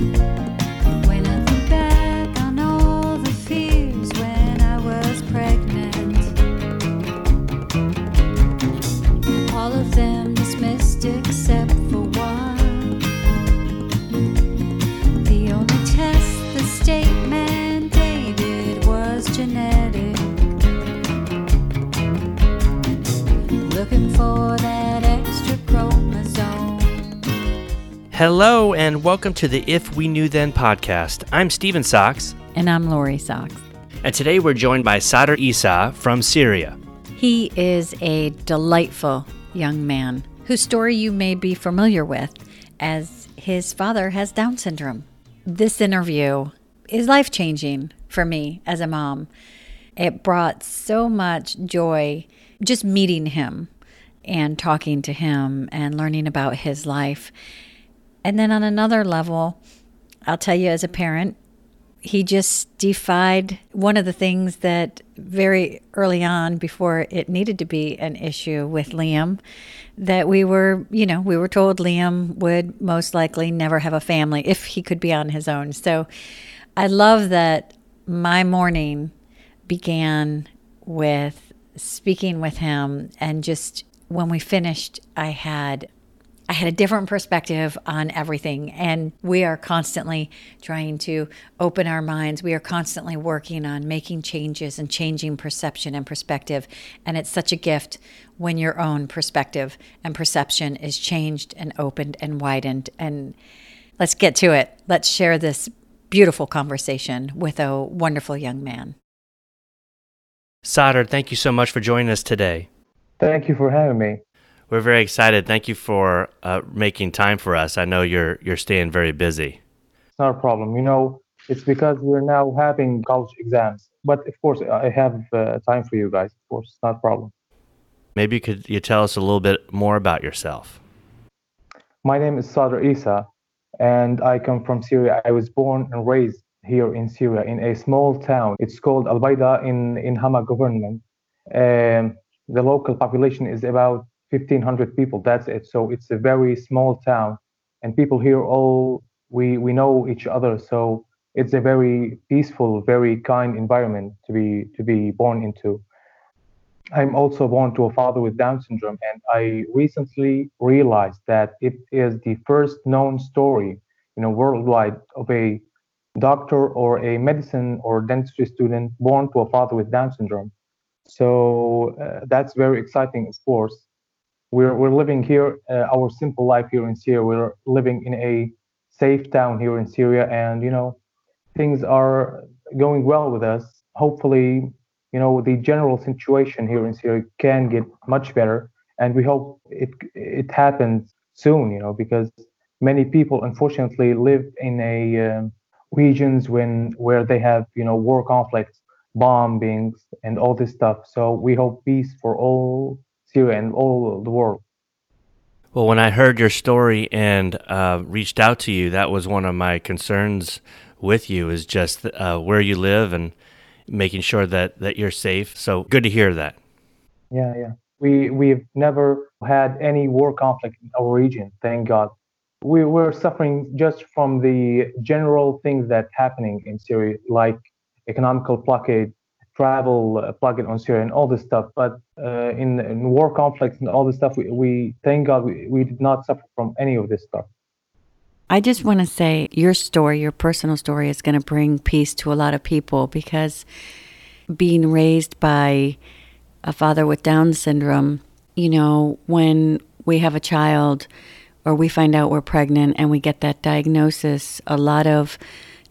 When Hello, and welcome to the If We Knew Then podcast. I'm Steven Sachs, And I'm Lori Sachs. and today we're joined by Sader Issa from Syria. He is a delightful young man whose story you may be familiar with, as his father has Down syndrome. This interview is life changing for me as a mom. It brought so much joy just meeting him and talking to him and learning about his life. And then on another level, I'll tell you as a parent, he just defied one of the things that very early on before it needed to be an issue with Liam that we were you know we were told Liam would most likely never have a family if he could be on his own. So I love that my morning began with speaking with him and just when we finished I had I had a different perspective on everything. And we are constantly trying to open our minds. We are constantly working on making changes and changing perception and perspective. And it's such a gift when your own perspective and perception is changed and opened and widened. And let's get to it. Let's share this beautiful conversation with a wonderful young man. Sader, thank you so much for joining us today. Thank you for having me. We're very excited. Thank you for uh, making time for us. I know you're you're staying very busy. It's not a problem. You know, it's because we're now having college exams. But of course, I have uh, time for you guys. Of course, it's not a problem. Maybe you could you tell us a little bit more about yourself? My name is Sader Issa, and I come from Syria. I was born and raised here in Syria in a small town. It's called Al Baida in in Hama government. Um, the local population is about 1,500 people. That's it. So it's a very small town, and people here all we we know each other. So it's a very peaceful, very kind environment to be to be born into. I'm also born to a father with Down syndrome, and I recently realized that it is the first known story, you know, worldwide of a doctor or a medicine or dentistry student born to a father with Down syndrome. So uh, that's very exciting, of course. We're we're living here uh, our simple life here in Syria. We're living in a safe town here in Syria, and you know, things are going well with us. Hopefully, you know, the general situation here in Syria can get much better, and we hope it it happens soon. You know, because many people unfortunately live in a um, regions when where they have you know war conflicts, bombings, and all this stuff. So we hope peace for all Syria and all the world. Well, when I heard your story and uh, reached out to you, that was one of my concerns with you is just uh, where you live and making sure that, that you're safe. So good to hear that. Yeah, yeah. We we've never had any war conflict in our region, thank God. We were suffering just from the general things that happening in Syria, like economical blockade, travel uh, blockade on Syria, and all this stuff. But uh, in, in war conflicts and all this stuff, we, we thank God we, we did not suffer from any of this stuff. I just want to say your story, your personal story, is going to bring peace to a lot of people because being raised by a father with Down syndrome, you know, when we have a child or we find out we're pregnant and we get that diagnosis, a lot of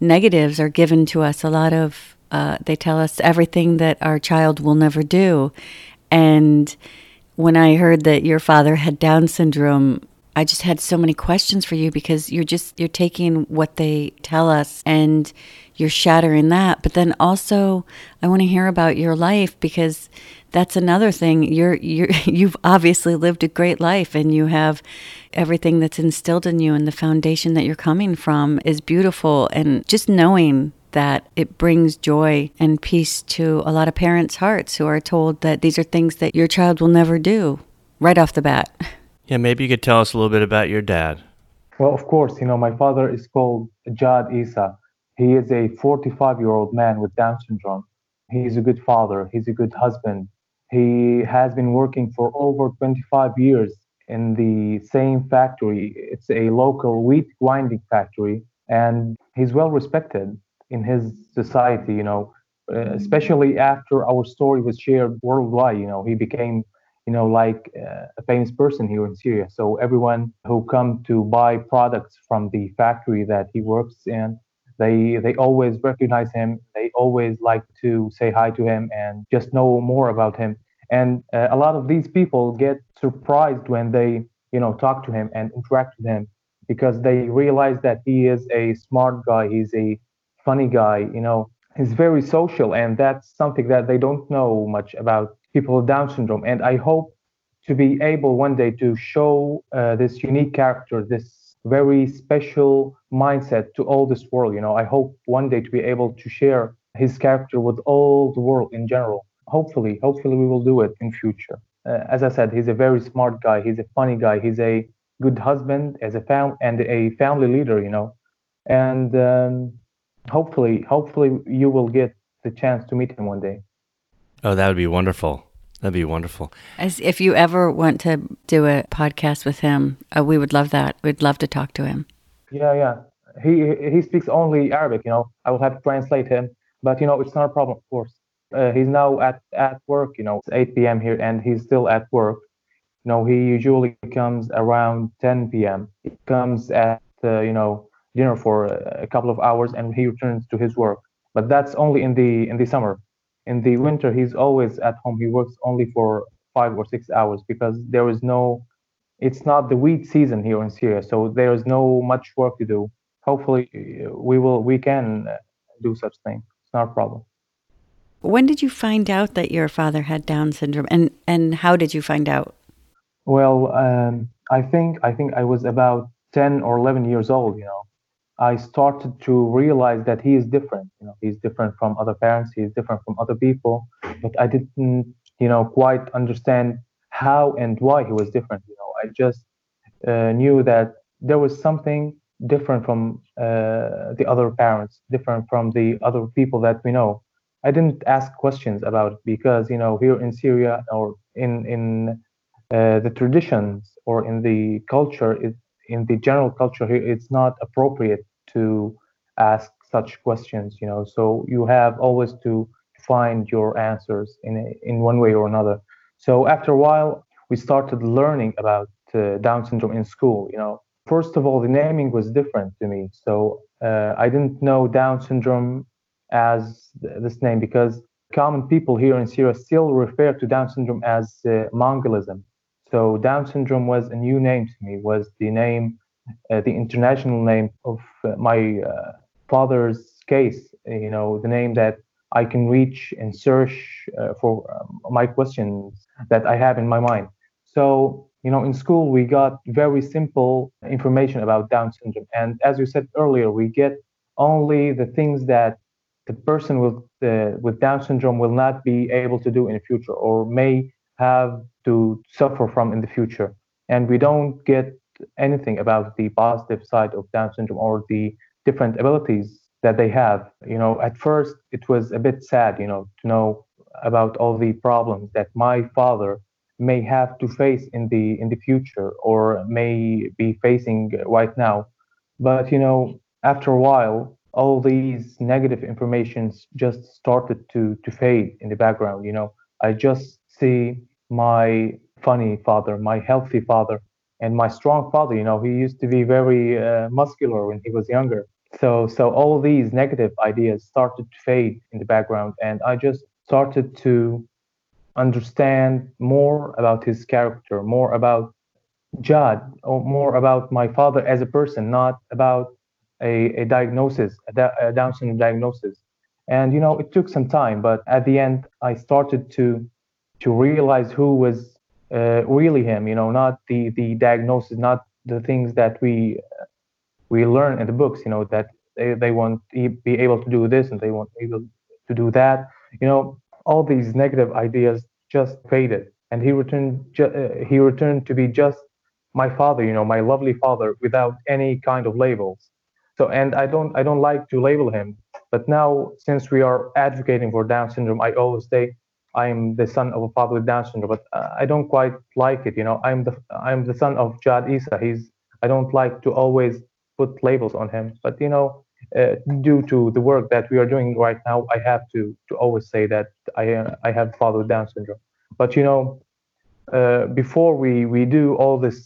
negatives are given to us. A lot of, uh, they tell us everything that our child will never do. And when I heard that your father had Down syndrome, I just had so many questions for you because you're just you're taking what they tell us and you're shattering that. But then also I want to hear about your life because that's another thing. You're you're you've obviously lived a great life and you have everything that's instilled in you and the foundation that you're coming from is beautiful and just knowing that it brings joy and peace to a lot of parents' hearts who are told that these are things that your child will never do right off the bat. Yeah, maybe you could tell us a little bit about your dad. Well, of course, you know, my father is called Jad Issa. He is a 45 year old man with Down syndrome. He's a good father, he's a good husband. He has been working for over 25 years in the same factory. It's a local wheat grinding factory, and he's well respected in his society, you know, uh, especially after our story was shared worldwide. You know, he became you know, like uh, a famous person here in Syria. So everyone who come to buy products from the factory that he works in, they they always recognize him. They always like to say hi to him and just know more about him. And uh, a lot of these people get surprised when they you know talk to him and interact with him because they realize that he is a smart guy. He's a funny guy. You know, he's very social, and that's something that they don't know much about people with Down syndrome. And I hope to be able one day to show uh, this unique character, this very special mindset to all this world. You know, I hope one day to be able to share his character with all the world in general. Hopefully, hopefully we will do it in future. Uh, as I said, he's a very smart guy. He's a funny guy. He's a good husband as a fam and a family leader. You know, and um, hopefully, hopefully you will get the chance to meet him one day. Oh, that would be wonderful. That'd be wonderful. As if you ever want to do a podcast with him, uh, we would love that. We'd love to talk to him. Yeah, yeah. He he speaks only Arabic. You know, I will have to translate him, but you know, it's not a problem, of course. Uh, he's now at at work. You know, it's 8 p.m. here, and he's still at work. You know, he usually comes around 10 p.m. He comes at uh, you know dinner for a couple of hours, and he returns to his work. But that's only in the in the summer. In the winter he's always at home. He works only for five or six hours because there is no it's not the wheat season here in syria so there is no much work to do. Hopefully we will we can uh, do such thing. It's not a problem. When did you find out that your father had down syndrome? And and how did you find out? Well um, i think i think i was about 10 or 11 years old you know I started to realize that he is different. You know, he's different from other parents. He's different from other people. But I didn't, you know, quite understand how and why he was different. You know, I just uh, knew that there was something different from uh, the other parents, different from the other people that we know. I didn't ask questions about it because, you know, here in Syria or in in uh, the traditions or in the culture, it, in the general culture here, it's not appropriate to ask such questions you know. So you have always to find your answers in a, in one way or another. So after a while we started learning about uh, down syndrome in school you know. First of all the naming was different to me. So uh, i didn't know down syndrome as this name because common people here in syria still refer to down syndrome as uh, mongolism. So down syndrome was a new name to me was the name the international name of uh, my uh, father's case, you know, the name that I can reach and search for um, my questions that I have in my mind. So, you know, in school, we got very simple information about Down syndrome. And as you said earlier, we get only the things that the person with, uh, with Down syndrome will not be able to do in the future or may have to suffer from in the future. And we don't get anything about the positive side of Down syndrome or the different abilities that they have. You know, at first it was a bit sad, you know, to know about all the problems that my father may have to face in the in the future or may be facing right now. But you know, after a while, all these negative informations just started to to fade in the background. You know, I just see my funny father, my healthy father, and my strong father you know he used to be very uh, muscular when he was younger. So so all these negative ideas started to fade in the background. And i just started to understand more about his character more about Jad, or more about my father as a person not about a, a diagnosis a, down syndrome diagnosis. And you know it took some time but at the end i started to to realize who was uh, really him you know not the the diagnosis not the things that we we learn in the books you know that they, they want to be able to do this and they want able to do that you know all these negative ideas just faded and he returned ju- uh, he returned to be just my father, you know, my lovely father, without any kind of labels. So, and I don't, I don't like to label him. But now, since we are advocating for Down syndrome, I always say I'm the son of a father with Down syndrome. But uh, I don't quite like it, you know. I'm the, I'm the son of Jad Issa. He's, I don't like to always put labels on him. But you know, uh, due to the work that we are doing right now, I have to to always say that I uh, I have father with Down syndrome. But you know, uh, before we we do all this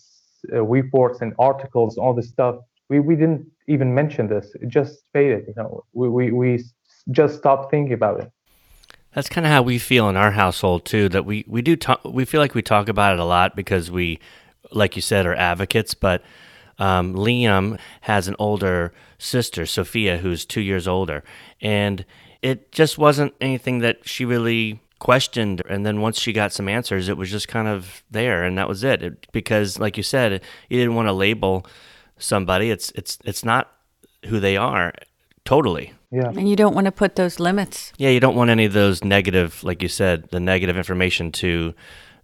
uh, reports and articles, all this stuff, we we didn't even mention this. It just faded. You know, we we we just stopped thinking about it. That's kind of how we feel in our household too. That we we do talk. We feel like we talk about it a lot because we, like you said, are advocates. But um, Liam has an older sister, Sophia, who's two years older, and it just wasn't anything that she really questioned. And then once she got some answers, it was just kind of there, and that was it. it because, like you said, you didn't want to label somebody. It's it's it's not who they are totally. Yeah. And you don't want to put those limits. Yeah, you don't want any of those negative, like you said, the negative information to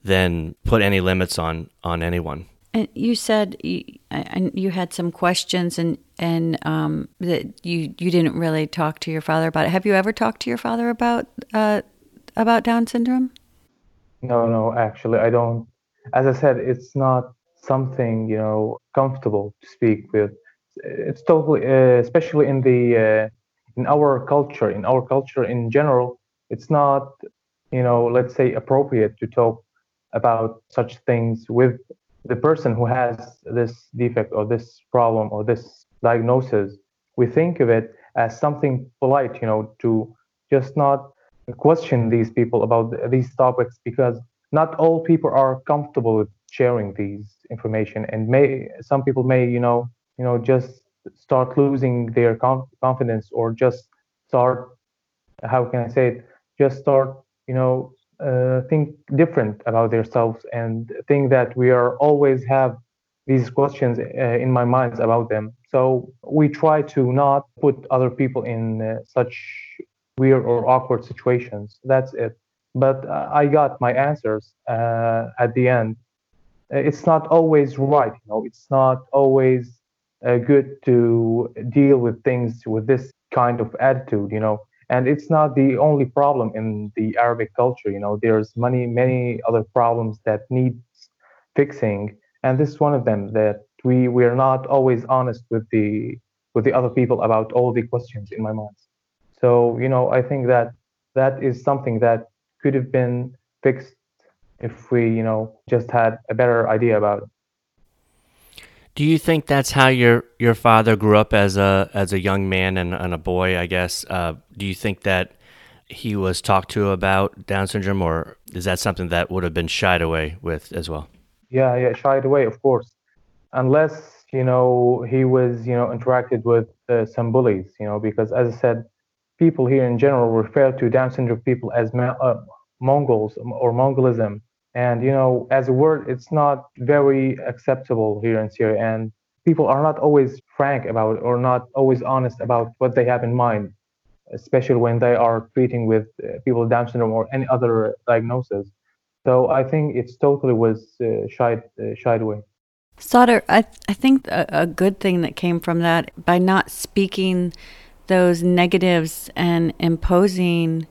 then put any limits on on anyone. And you said you, and you had some questions and and um, that you you didn't really talk to your father about it. Have you ever talked to your father about uh, about Down syndrome? No, no, actually, I don't. As I said, it's not something you know comfortable to speak with. It's totally, uh, especially in the uh, in our culture, in our culture in general, it's not you know let's say appropriate to talk about such things with the person who has this defect or this problem or this diagnosis. We think of it as something polite, you know, to just not question these people about these topics because not all people are comfortable with sharing these information and may some people may you know you know just start losing their confidence or just start how can i say it? Just start you know uh, think different about themselves and think that we are always have these questions uh, in my mind about them. So we try to not put other people in uh, such weird or awkward situations. That's it. But uh, i got my answers uh, at the end. It's not always right you know. It's not always uh, good to deal with things with this kind of attitude you know? And it's not the only problem in the arabic culture you know? There's many many other problems that need fixing and this is one of them that we we are not always honest with the with the other people about all the questions in my mind. So you know i think that that is something that could have been fixed if we you know just had a better idea about it do you think that's how your your father grew up as a as a young man and, and a boy? I guess. Uh, do you think that he was talked to about Down syndrome, or is that something that would have been shied away with as well? Yeah, yeah, shied away, of course, unless you know he was you know interacted with uh, some bullies, you know, because as I said, people here in general refer to Down syndrome people as ma- uh, Mongols or Mongolism, and you know, as a word, it's not very acceptable here in Syria, and people are not always frank about or not always honest about what they have in mind, especially when they are treating with uh, people with Down syndrome or any other diagnosis. So I think it's totally was uh, shied uh, shied away. Sader, I I think a, a good thing that came from that by not speaking those negatives and imposing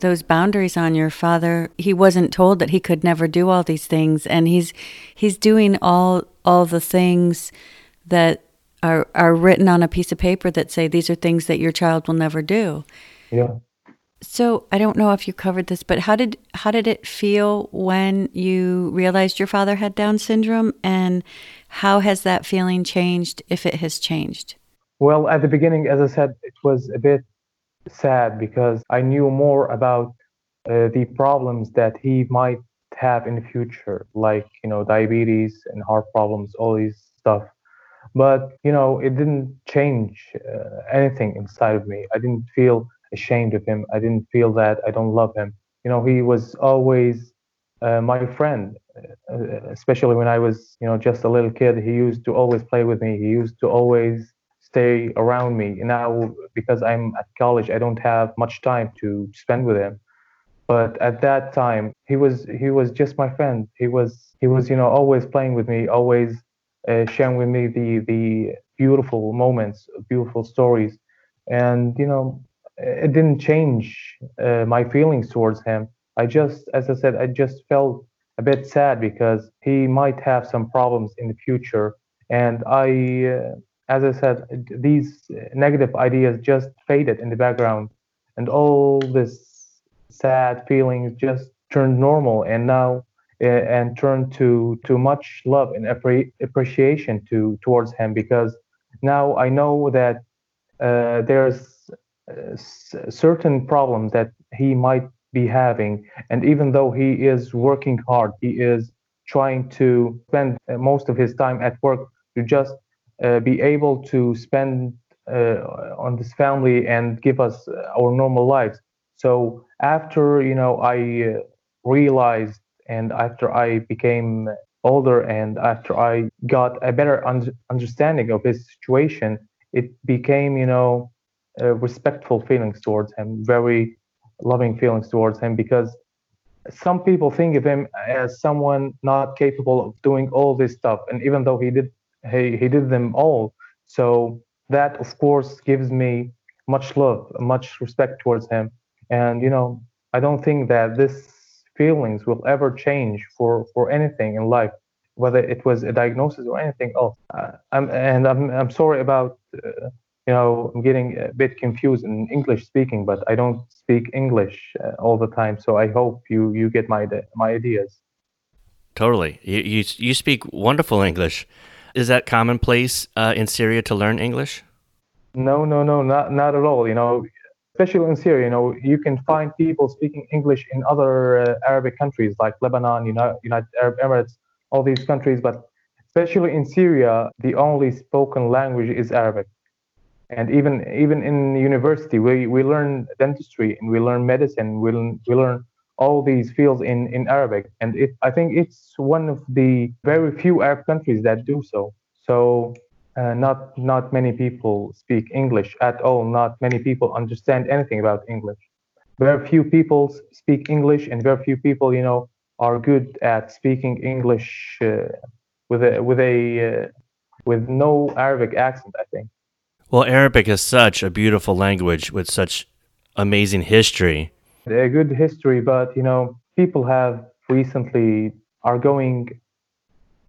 those boundaries on your father he wasn't told that he could never do all these things and he's he's doing all all the things that are are written on a piece of paper that say these are things that your child will never do. Yeah. So i don't know if you covered this but how did how did it feel when you realized your father had down syndrome and how has that feeling changed if it has changed? Well at the beginning as i said it was a bit sad because I knew more about uh, the problems that he might have in the future, like you know diabetes and heart problems, all these stuff. But you know, it didn't change uh, anything inside of me. I didn't feel ashamed of him. I didn't feel that I don't love him. You know, he was always uh, my friend, uh, especially when I was, you know, just a little kid. He used to always play with me. He used to always stay around me. Now, because I'm at college, I don't have much time to spend with him. But at that time, he was he was just my friend. He was he was you know always playing with me, always uh, sharing with me the the beautiful moments, beautiful stories, and you know, it didn't change uh, my feelings towards him. I just, as I said, I just felt a bit sad because he might have some problems in the future, and I. Uh, as I said, these negative ideas just faded in the background, and all this sad feelings just turned normal, and now uh, and turned to to much love and appreciation to towards him because now I know that uh, there's uh, certain problems that he might be having, and even though he is working hard, he is trying to spend most of his time at work to just be able to spend uh, on this family and give us our normal lives. So after you know I realized and after I became older and after I got a better un- understanding of his situation, it became you know respectful feelings towards him, very loving feelings towards him because some people think of him as someone not capable of doing all this stuff and even though he did he, he did them all. So that, of course, gives me much love, much respect towards him. And, you know, I don't think that this feelings will ever change for, for anything in life, whether it was a diagnosis or anything else. Uh, I'm, and I'm, I'm sorry about, uh, you know, I'm getting a bit confused in English speaking, but I don't speak English uh, all the time. So I hope you, you get my, my ideas. Totally. You, you, you speak wonderful English. Is that commonplace uh, in Syria to learn English? No, no, no, not not at all. You know, especially in Syria, you know, you can find people speaking English in other uh, Arabic countries like Lebanon, United, United Arab Emirates, all these countries, but especially in Syria, the only spoken language is Arabic. And even even in university, we, we learn dentistry and we learn medicine, we we learn all these fields in, in Arabic. And it, I think it's one of the very few Arab countries that do so. So uh, not not many people speak English at all. Not many people understand anything about English. Very few people speak English, and very few people, you know, are good at speaking English uh, with a with a uh, with no Arabic accent. I think. Well, Arabic is such a beautiful language with such amazing history a good history, but you know, people have recently are going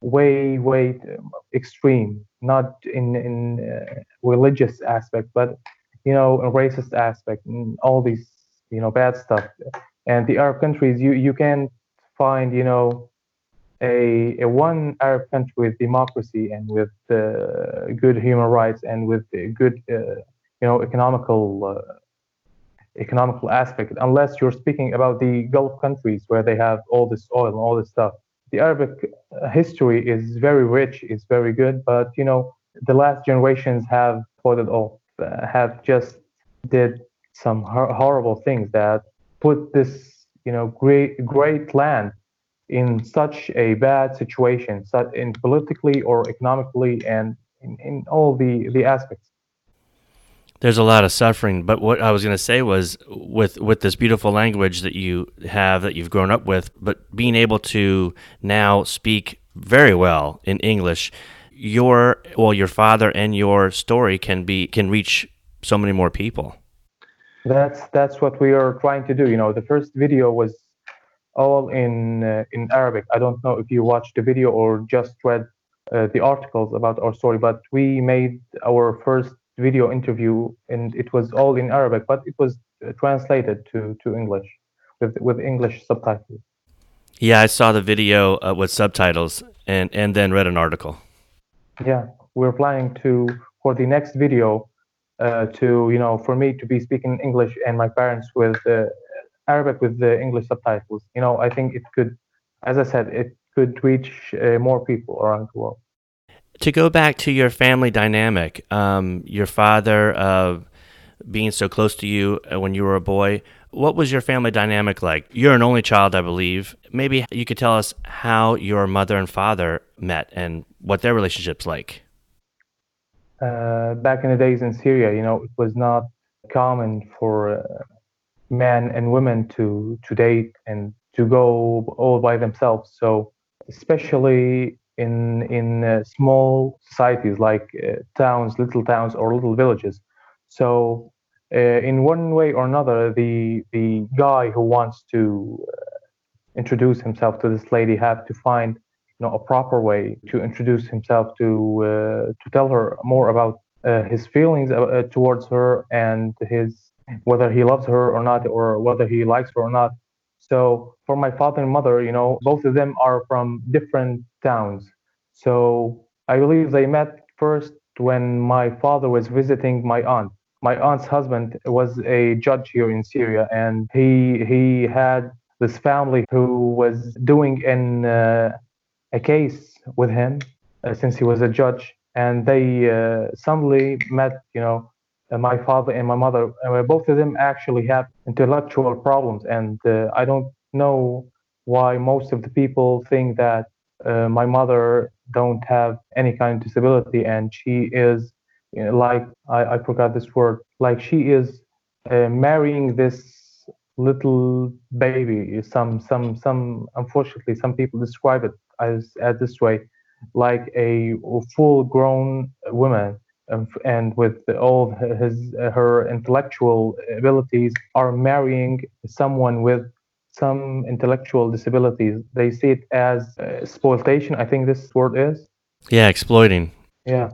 way, way extreme, not in in uh, religious aspect, but you know, a racist aspect, and all these you know bad stuff. And the Arab countries, you you can find you know a, a one Arab country with democracy and with uh, good human rights and with good uh, you know economical uh, economical aspect unless you're speaking about the Gulf countries where they have all this oil and all this stuff. The Arabic uh, history is very rich, it's very good, but you know the last generations have it all, uh, have just did some hor- horrible things that put this you know great great land in such a bad situation, in politically or economically and in, in all the the aspects there's a lot of suffering. But what I was going to say was with with this beautiful language that you have that you've grown up with, but being able to now speak very well in English, your well your father and your story can be can reach so many more people. That's that's what we are trying to do. You know, the first video was all in uh, in Arabic. I don't know if you watched the video or just read uh, the articles about our story, but we made our first video interview, and it was all in Arabic, but it was uh, translated to, to English with with English subtitles. Yeah, I saw the video uh, with subtitles and and then read an article. Yeah, we're planning to for the next video uh, to you know for me to be speaking English and my parents with uh, Arabic with the English subtitles. You know, I think it could, as I said, it could reach uh, more people around the world to go back to your family dynamic, um, your father uh, being so close to you uh, when you were a boy, what was your family dynamic like? You're an only child, I believe. Maybe you could tell us how your mother and father met and what their relationship's like. Uh, back in the days in Syria, you know, it was not common for uh, men and women to to date and to go all by themselves. So, especially in in uh, small societies like uh, towns, little towns, or little villages. So, uh, in one way or another, the the guy who wants to introduce himself to this lady have to find you know a proper way to introduce himself to to tell her more about uh, his feelings uh, towards her and his whether he loves her or not or whether he likes her or not so for my father and mother you know both of them are from different towns. So i believe they met first when my father was visiting my aunt. My aunt's husband was a judge here in syria and he he had this family who was doing an uh, a case with him uh, since he was a judge. And they uh, suddenly met you know uh, my father and my mother. Both of them actually have intellectual problems. And uh, i don't know why most of the people think that uh, my mother don't have any kind of disability and she is you know, like I, I forgot this word like she is uh, marrying this little baby. Some some some unfortunately some people describe it as, as this way like a full grown woman and, and with all his her intellectual abilities are marrying someone with some intellectual disabilities. They see it as uh, exploitation i think this word is. Yeah, exploiting. yeah.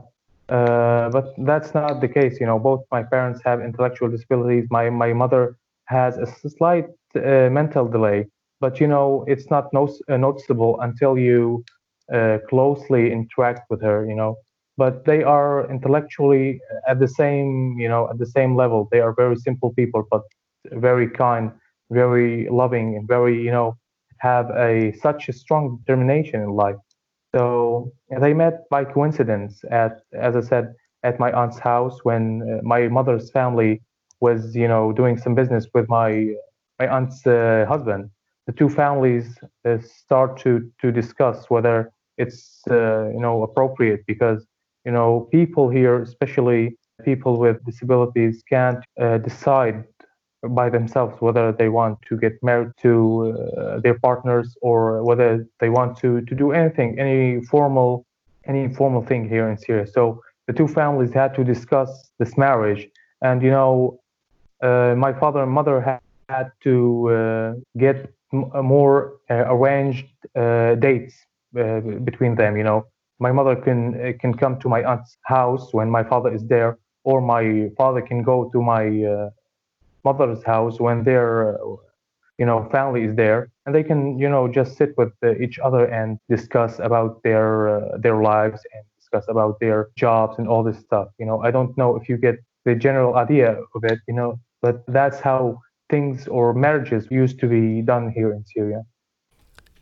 Uh, but that's not the case you know both my parents have intellectual disabilities. My my mother has a slight uh, mental delay. But you know it's not no, uh, noticeable until you uh, closely interact with her you know. But they are intellectually at the same you know at the same level. They are very simple people but very kind very loving and very you know have a such a strong determination in life. So they met by coincidence at as i said at my aunt's house when uh, my mother's family was you know doing some business with my my aunt's uh, husband. The two families uh, start to to discuss whether it's uh, you know appropriate because you know people here especially people with disabilities can't uh, decide by themselves whether they want to get married to uh, their partners or whether they want to to do anything any formal any formal thing here in Syria so the two families had to discuss this marriage and you know uh, my father and mother had, had to uh, get m- more uh, arranged uh, dates uh, between them. You know, my mother can uh, can come to my aunt's house when my father is there, or my father can go to my uh, mother's house when their you know family is there, and they can you know just sit with each other and discuss about their uh, their lives and discuss about their jobs and all this stuff. You know, I don't know if you get the general idea of it. You know, but that's how things or marriages used to be done here in Syria.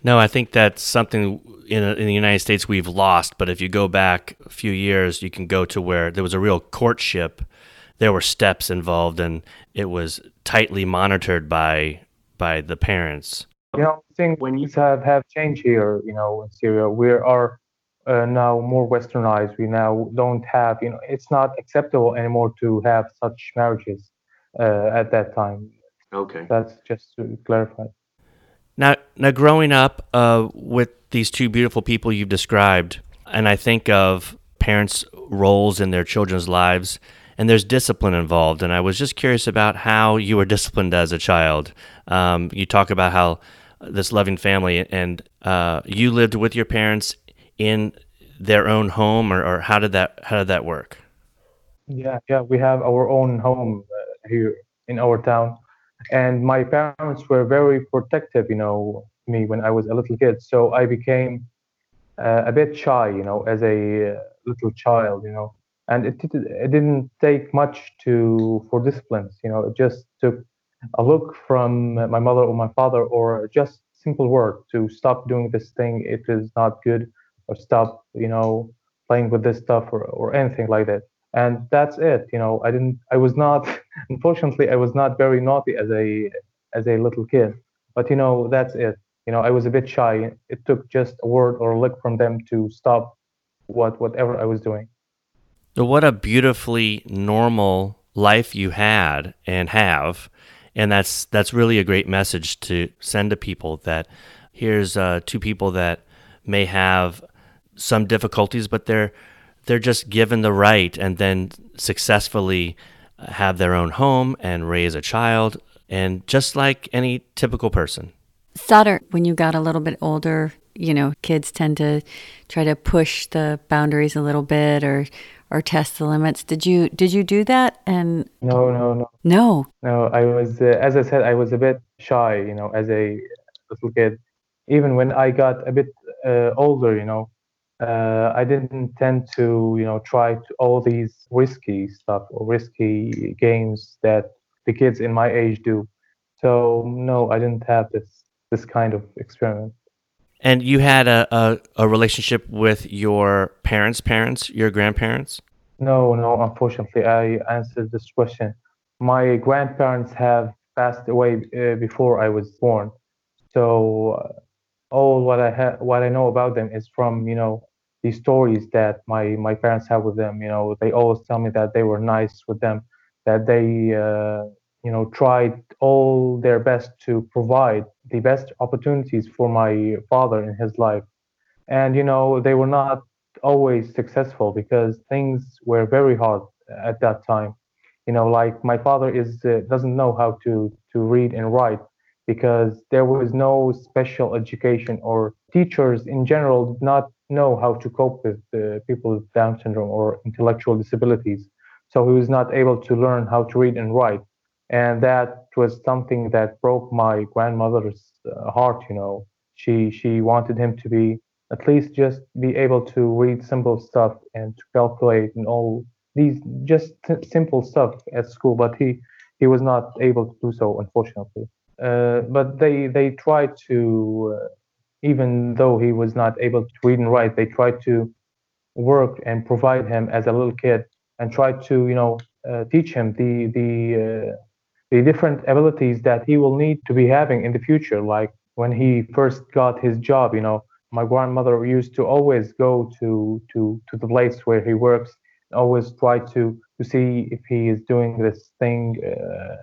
No, I think that's something in, in the United States we've lost. But if you go back a few years, you can go to where there was a real courtship. There were steps involved, and it was tightly monitored by by the parents. You know, I think when you have have changed here, you know, in Syria, we are uh, now more westernized. We now don't have, you know, it's not acceptable anymore to have such marriages uh, at that time. Okay. That's just to clarify. Now, now, growing up uh, with these two beautiful people you've described, and I think of parents' roles in their children's lives, and there's discipline involved. And I was just curious about how you were disciplined as a child. Um, you talk about how this loving family, and uh, you lived with your parents in their own home, or, or how did that how did that work? Yeah, yeah, we have our own home uh, here in our town, and my parents were very protective, you know, me when I was a little kid. So I became uh, a bit shy, you know, as a uh, little child, you know, and it, it didn't take much to for disciplines, you know, it just took a look from my mother or my father or just simple word to stop doing this thing. It is not good, or stop, you know, playing with this stuff or, or anything like that. And that's it you know i didn't i was not unfortunately i was not very naughty as a as a little kid. But you know that's it. You know i was a bit shy. It took just a word or a look from them to stop what whatever i was doing what a beautifully normal life you had and have, and that's that's really a great message to send to people. That here's uh, two people that may have some difficulties, but they're they're just given the right and then successfully have their own home and raise a child and just like any typical person. Sader, when you got a little bit older, you know, kids tend to try to push the boundaries a little bit or or test the limits. Did you did you do that? And No, no, no, no, no. I was, uh, as I said, I was a bit shy, you know, as a little kid. Even when I got a bit uh, older, you know, uh, I didn't tend to, you know, try to all these risky stuff or risky games that the kids in my age do. So no, I didn't have this this kind of experiment. And you had a, a, a relationship with your parents' parents, your grandparents? No, no, unfortunately, I answered this question. My grandparents have passed away uh, before I was born, so uh, all what I ha- what I know about them is from you know the stories that my my parents have with them. You know, they always tell me that they were nice with them, that they uh, you know tried all their best to provide the best opportunities for my father in his life, and you know they were not always successful because things were very hard at that time. You know, like my father is uh, doesn't know how to to read and write because there was no special education or teachers in general did not know how to cope with uh, people with Down syndrome or intellectual disabilities. So he was not able to learn how to read and write. And that was something that broke my grandmother's uh, heart, you know. She she wanted him to be at least just be able to read simple stuff and to calculate and all these just t- simple stuff at school, but he he was not able to do so, unfortunately. Uh, but they they tried to, uh, even though he was not able to read and write, they tried to work and provide him as a little kid and try to you know uh, teach him the the uh, the different abilities that he will need to be having in the future. Like when he first got his job, you know, my grandmother used to always go to to to the place where he works, always try to to see if he is doing this thing uh,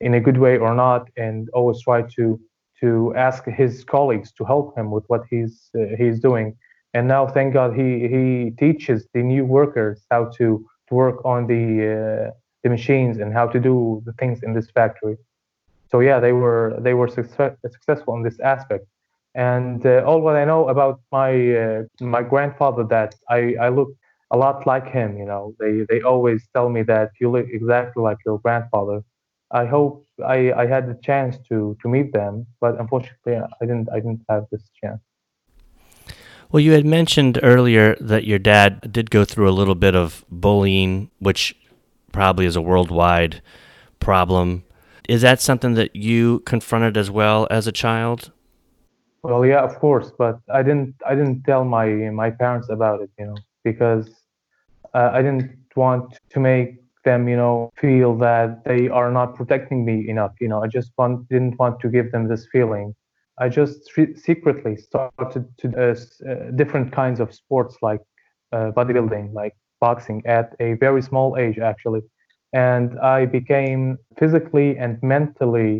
in a good way or not, and always try to to ask his colleagues to help him with what he's uh, he's doing. And now, thank God, he he teaches the new workers how to to work on the uh, the machines and how to do the things in this factory. So yeah, they were they were success, successful in this aspect. And uh, all what I know about my uh, my grandfather that I I look a lot like him. You know, they they always tell me that you look exactly like your grandfather. I hope I, I had the chance to to meet them, but unfortunately I didn't I didn't have this chance. Well, you had mentioned earlier that your dad did go through a little bit of bullying, which probably is a worldwide problem. Is that something that you confronted as well as a child? Well, yeah, of course, but I didn't I didn't tell my my parents about it, you know, because uh, I didn't want to make them, you know, feel that they are not protecting me enough. You know, I just want didn't want to give them this feeling. I just re- secretly started to uh, uh, different kinds of sports like uh, bodybuilding, like boxing, at a very small age actually, and I became physically and mentally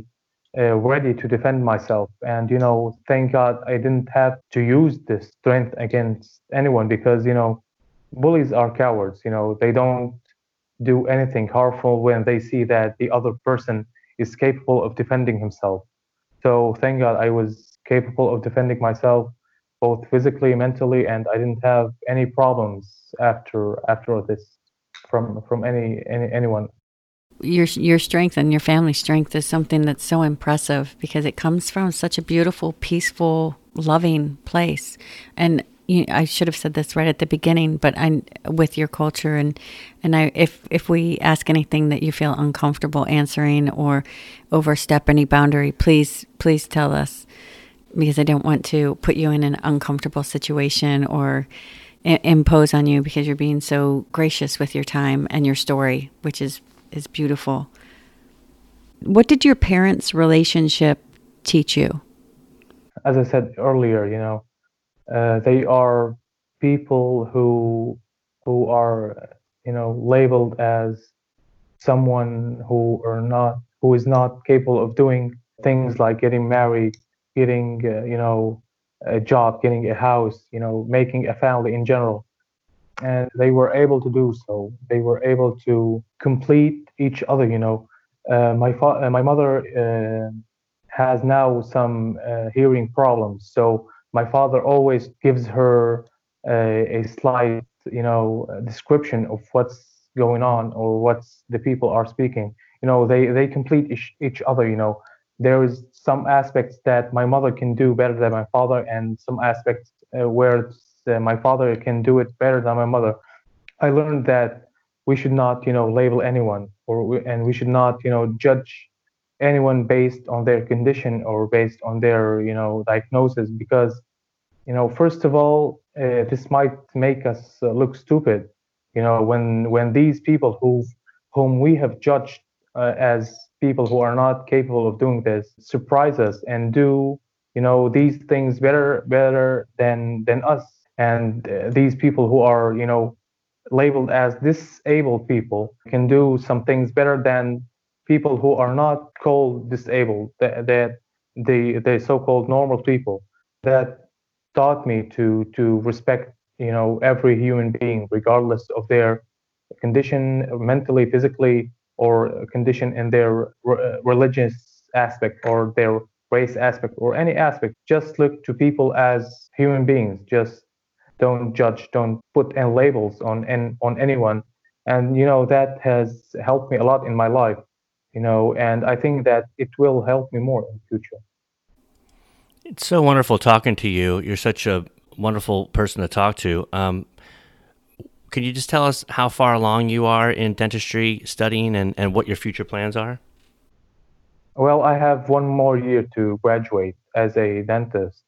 uh, ready to defend myself. And you know, thank God I didn't have to use this strength against anyone because you know, bullies are cowards. You know, they don't do anything harmful when they see that the other person is capable of defending himself. So thank God I was capable of defending myself both physically, mentally, and I didn't have any problems after after this from from any, any anyone. your your strength and your family strength is something that's so impressive because it comes from such a beautiful, peaceful, loving place. And I should have said this right at the beginning, but I with your culture and and I if if we ask anything that you feel uncomfortable answering or overstep any boundary, please please tell us because I don't want to put you in an uncomfortable situation or i- impose on you because you're being so gracious with your time and your story, which is is beautiful. What did your parents' relationship teach you? As I said earlier, you know, uh, they are people who who are you know labeled as someone who are not who is not capable of doing things like getting married, getting uh, you know a job, getting a house, you know, making a family in general. And they were able to do so. They were able to complete each other, you know. Uh, my fa- uh, my mother uh, has now some uh, hearing problems, so my father always gives her a, a slight, you know, description of what's going on or what's the people are speaking. You know, they they complete each, each other. You know, there is some aspects that my mother can do better than my father, and some aspects uh, where uh, my father can do it better than my mother. I learned that we should not, you know, label anyone, or we, and we should not, you know, judge anyone based on their condition or based on their, you know, diagnosis, because, you know, first of all, uh, this might make us uh, look stupid, you know, when when these people who whom we have judged uh, as people who are not capable of doing this surprise us and do you know these things better better than than us. And uh, these people who are you know labeled as disabled people can do some things better than people who are not called disabled that, the the so-called normal people. That taught me to to respect you know every human being regardless of their condition mentally physically or condition in their re- religious aspect or their race aspect or any aspect just look to people as human beings just don't judge don't put any labels on and on anyone and you know that has helped me a lot in my life you know and i think that it will help me more in the future It's so wonderful talking to you. You're such a wonderful person to talk to. Um, can you just tell us how far along you are in dentistry studying and, and what your future plans are? Well, I have one more year to graduate as a dentist.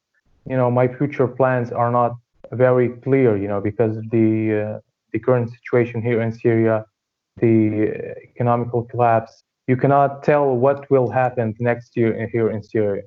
You know, my future plans are not very clear, you know, because the uh, the current situation here in Syria, the uh, economical collapse. You cannot tell what will happen next year here in Syria,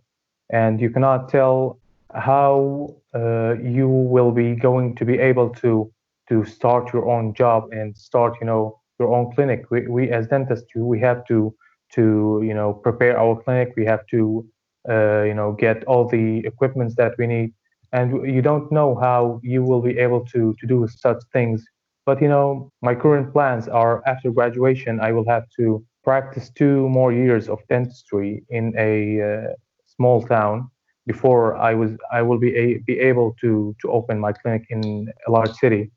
and you cannot tell how uh, you will be going to be able to to start your own job and start, you know, your own clinic. We, we as dentists, we have to to you know prepare our clinic. We have to uh, you know get all the equipments that we need, and you don't know how you will be able to to do such things. But you know, my current plans are after graduation, I will have to practice two more years of dentistry in a uh, small town before I was I will be a, be able to to open my clinic in a large city.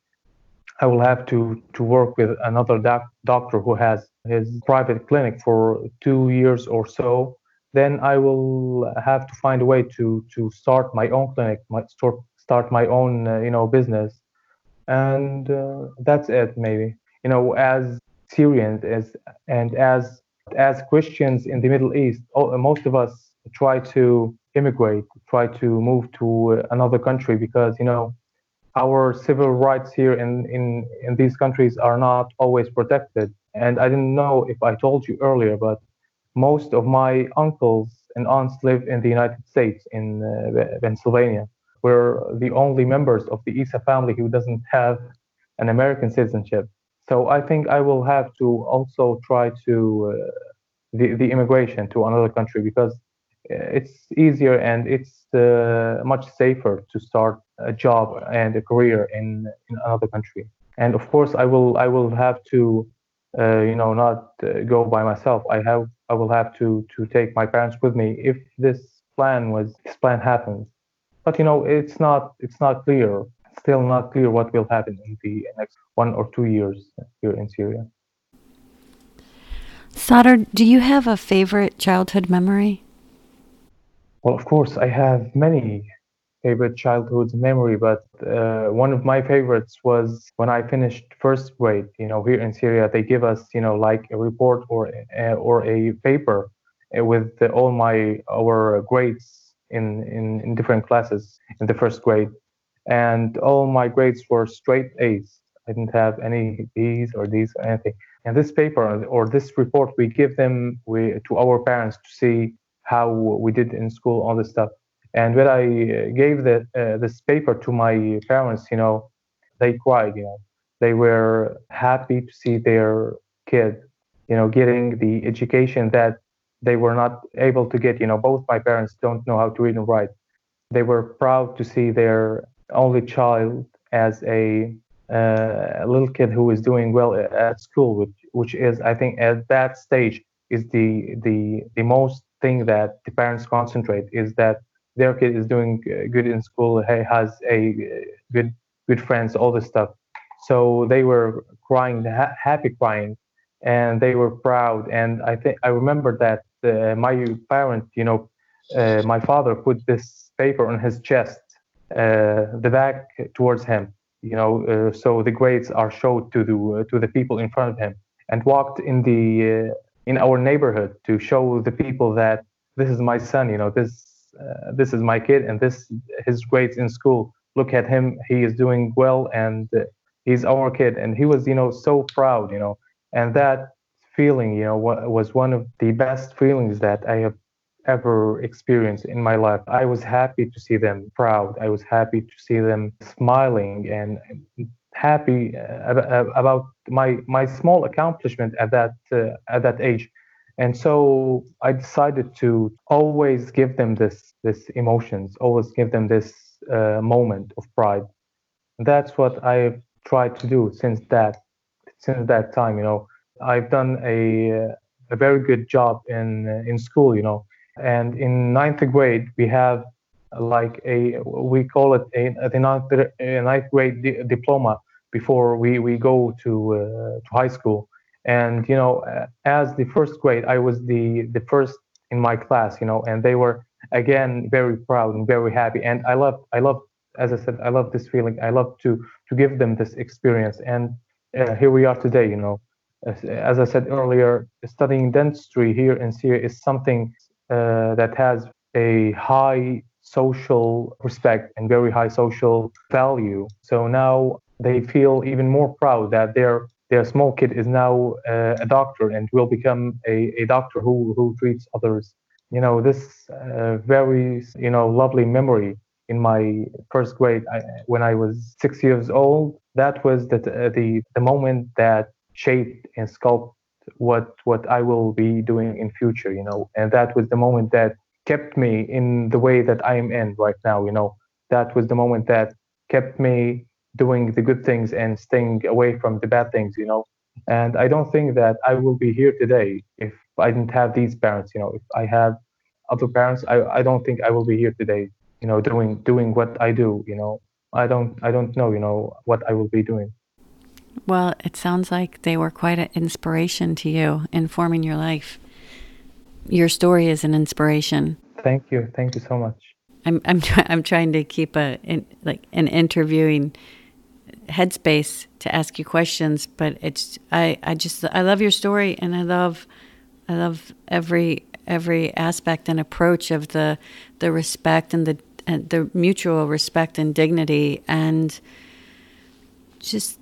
I will have to to work with another doc, doctor who has his private clinic for two years or so. Then I will have to find a way to to start my own clinic, my start start my own uh, you know business, and uh, that's it maybe. You know, as Syrians as and as as Christians in the Middle East, all, most of us try to immigrate, try to move to another country because you know our civil rights here in, in, in these countries are not always protected. And I didn't know if I told you earlier, but most of my uncles and aunts live in the United States, in uh, Pennsylvania. We're the only members of the Issa family who doesn't have an American citizenship. So I think I will have to also try to uh, the, the immigration to another country because it's easier and it's uh, much safer to start a job and a career in, in another country. And of course, I will I will have to uh, you know not uh, go by myself. I have I will have to to take my parents with me if this plan was this plan happens. But you know it's not it's not clear. Still not clear what will happen in the next one or two years here in Syria. Sader, do you have a favorite childhood memory? Well, of course, I have many favorite childhood memory, but uh, one of my favorites was when I finished first grade. You know, here in Syria, they give us, you know, like a report or a, or a paper uh, with the, all my our grades in, in in different classes in the first grade, and all my grades were straight A's. I didn't have any B's or D's or anything. And this paper or this report, we give them we, to our parents to see how we did in school, all this stuff. And when I gave the, uh, this paper to my parents, you know, they cried. You know, they were happy to see their kid, you know, getting the education that they were not able to get. You know, both my parents don't know how to read and write, they were proud to see their only child as a, uh, little kid who is doing well at school, which which is I think at that stage is the the the most thing that the parents concentrate is that their kid is doing good in school, he has a good good friends, all this stuff. So they were crying, ha- happy crying, and they were proud. And I think I remember that uh, my parent, you know, uh, my father put this paper on his chest, uh, the back towards him, you know, uh, so the grades are showed to the uh, to the people in front of him, and walked in the uh, in our neighborhood to show the people that this is my son, you know, this this is my kid, and this his grades in school. Look at him, he is doing well, and he's our kid, and he was, you know, so proud, you know, and that feeling, you know, was one of the best feelings that I have ever experienced in my life. I was happy to see them proud. I was happy to see them smiling and happy uh, about my my small accomplishment at that uh, at that age. And so I decided to always give them this this emotions, always give them this uh, moment of pride. That's what I've tried to do since that since that time. You know, I've done a a very good job in in school. You know, and in ninth grade we have like a we call it a, a ninth, ninth grade di- diploma before we we go to uh, to high school. And you know, as the first grade, I was the the first in my class. You know, and they were again very proud and very happy. And I love I love as I said, I love this feeling. I love to to give them this experience. And uh, here we are today. You know, as, as, I said earlier, studying dentistry here in Syria is something uh, that has a high social respect and very high social value. So now they feel even more proud that their their small kid is now uh, a doctor and will become a, a doctor who, who treats others. You know, this uh, very, you know, lovely memory in my first grade I, when I was six years old. That was the, the, the moment that shaped and sculpted what what I will be doing in future, you know. And that was the moment that kept me in the way that I am in right now, you know. That was the moment that kept me doing the good things and staying away from the bad things, you know. And I don't think that I will be here today if I didn't have these parents, you know. If I had other parents, I, I don't think I will be here today, you know, doing doing what I do, you know. I don't I don't know, you know, what I will be doing. Well, it sounds like they were quite an inspiration to you in forming your life. Your story is an inspiration. Thank you. Thank you so much. I'm I'm I'm trying to keep a in, like an interviewing headspace to ask you questions, but it's I I just I love your story and I love I love every every aspect and approach of the the respect and the and the mutual respect and dignity and just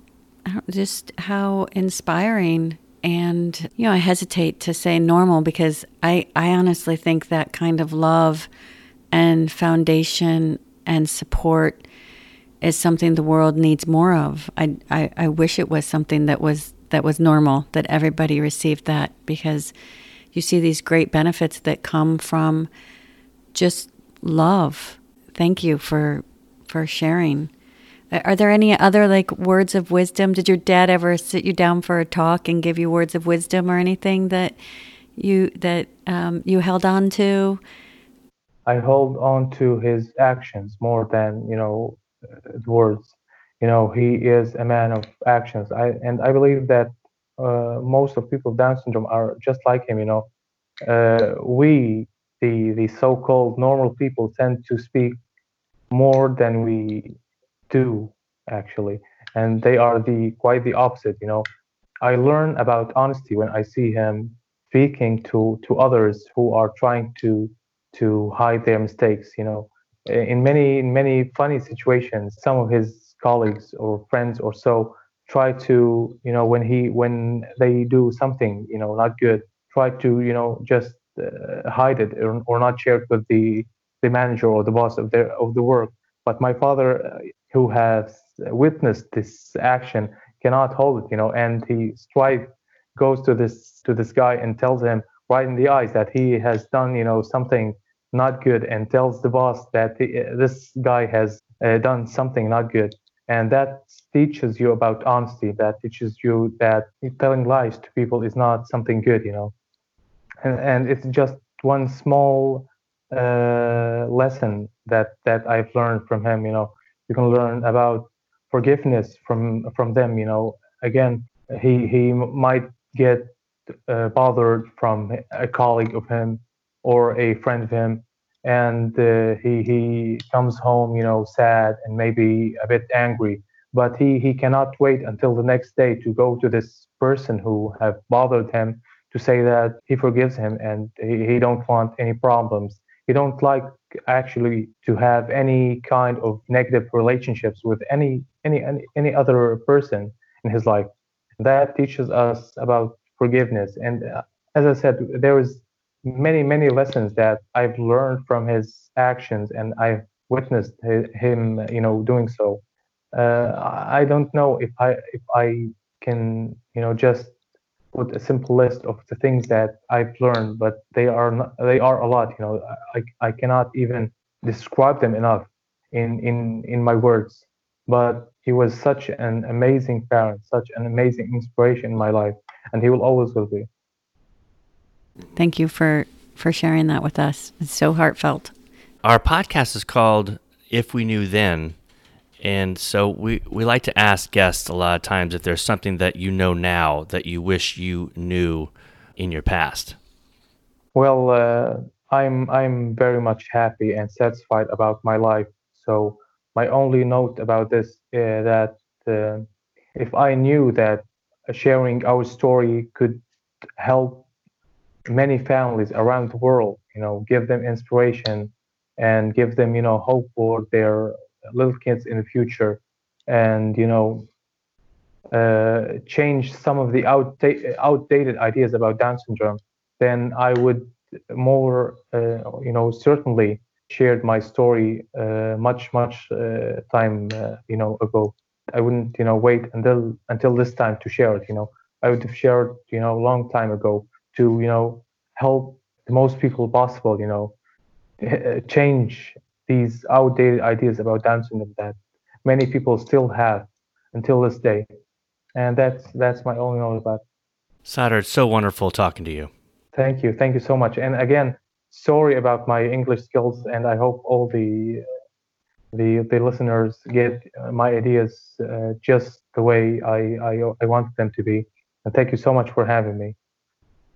just how inspiring. And you know i hesitate to say normal because i i honestly think that kind of love and foundation and support is something the world needs more of I, I i wish it was something that was that was normal that everybody received that because you see these great benefits that come from just love thank you for for sharing are there any other like words of wisdom? Did your dad ever sit you down for a talk and give you words of wisdom or anything that you that um, you held on to? I hold on to his actions more than you know words. You know, he is a man of actions. I and I believe that uh, most of people with Down syndrome are just like him. You know, uh, we the the so-called normal people tend to speak more than we do actually, and they are the quite the opposite. You know, I learn about honesty when I see him speaking to to others who are trying to to hide their mistakes. You know, in many in many funny situations, some of his colleagues or friends or so try to you know when he when they do something you know not good try to you know just uh, hide it or, or not share it with the the manager or the boss of their of the work. But my father uh, who has witnessed this action cannot hold it, you know, and he straight goes to this to this guy and tells him right in the eyes that he has done, you know, something not good and tells the boss that the, this guy has uh, done something not good. And that teaches you about honesty that teaches you that telling lies to people is not something good you know. And, and it's just one small uh, lesson that that i've learned from him you know. You can learn about forgiveness from from them you know. Again he he might get uh, bothered from a colleague of him or a friend of him and uh, he he comes home you know sad and maybe a bit angry but he he cannot wait until the next day to go to this person who have bothered him to say that he forgives him and he, he don't want any problems. He don't like actually to have any kind of negative relationships with any any any, any other person in his life. That teaches us about forgiveness. And uh, as i said there is many many lessons that i've learned from his actions and i've witnessed him you know doing so. Uh, i don't know if i if i can you know just put a simple list of the things that i've learned but they are not, they are a lot you know. I i cannot even describe them enough in in in my words. But he was such an amazing parent such an amazing inspiration in my life and he will always will be Thank you for for sharing that with us. It's so heartfelt. Our podcast is called If We Knew Then. And so we, we like to ask guests a lot of times if there's something that you know now that you wish you knew in your past. Well, uh, I'm I'm very much happy and satisfied about my life. So my only note about this uh, that uh, if I knew that sharing our story could help many families around the world, you know, give them inspiration and give them, you know, hope for their little kids in the future and, you know, uh, change some of the outda- outdated ideas about Down syndrome, then I would more, uh, you know, certainly shared my story uh, much, much uh, time, uh, you know, ago. I wouldn't, you know, wait until until this time to share it. You know, I would have shared, you know, a long time ago to you know help the most people possible you know change these outdated ideas about syndrome that many people still have until this day and that's that's my only note about Sader, it's so wonderful talking to you. Thank you, thank you so much. And again, sorry about my English skills, and I hope all the the the listeners get my ideas uh, just the way I, I I want them to be. And thank you so much for having me.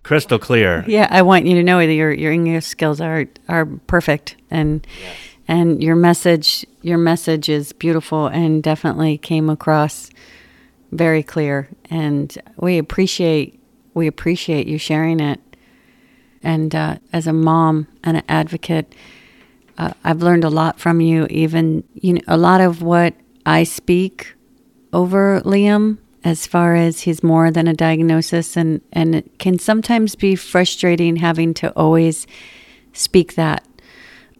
Crystal clear. Yeah, I want you to know that your your English skills are are perfect and and your message your message is beautiful and definitely came across very clear and we appreciate we appreciate you sharing it. And uh, as a mom and an advocate, uh, I've learned a lot from you. Even you know a lot of what I speak over Liam as far as he's more than a diagnosis and and it can sometimes be frustrating having to always speak that.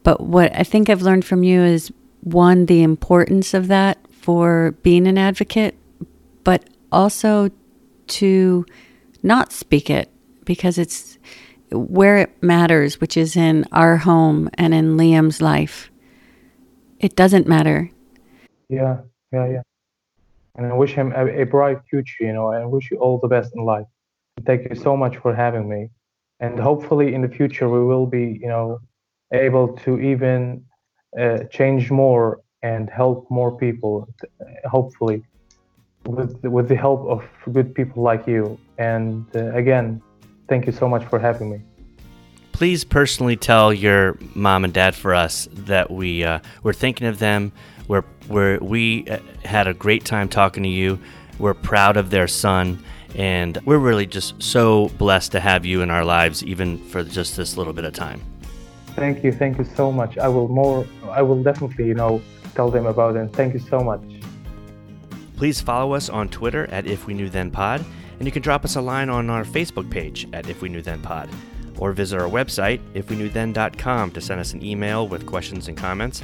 But what i think i've learned from you is one the importance of that for being an advocate but also to not speak it because it's where it matters which is in our home and in liam's life. It doesn't matter. Yeah, yeah, yeah. And I wish him a, a bright future, you know, and I wish you all the best in life. Thank you so much for having me. And hopefully in the future we will be, you know, able to even uh, change more and help more people, uh, hopefully, with, with the help of good people like you. And uh, again, thank you so much for having me. Please personally tell your mom and dad for us that we uh, we're thinking of them. We're, we're we uh, had a great time talking to you. We're proud of their son, and we're really just so blessed to have you in our lives, even for just this little bit of time. Thank you, thank you so much. I will more, I will definitely, you know, tell them about it. Thank you so much. Please follow us on Twitter at If We Knew Then Pod, and you can drop us a line on our Facebook page at If We Knew Then Pod, or visit our website, ifweknewthen.com, to send us an email with questions and comments.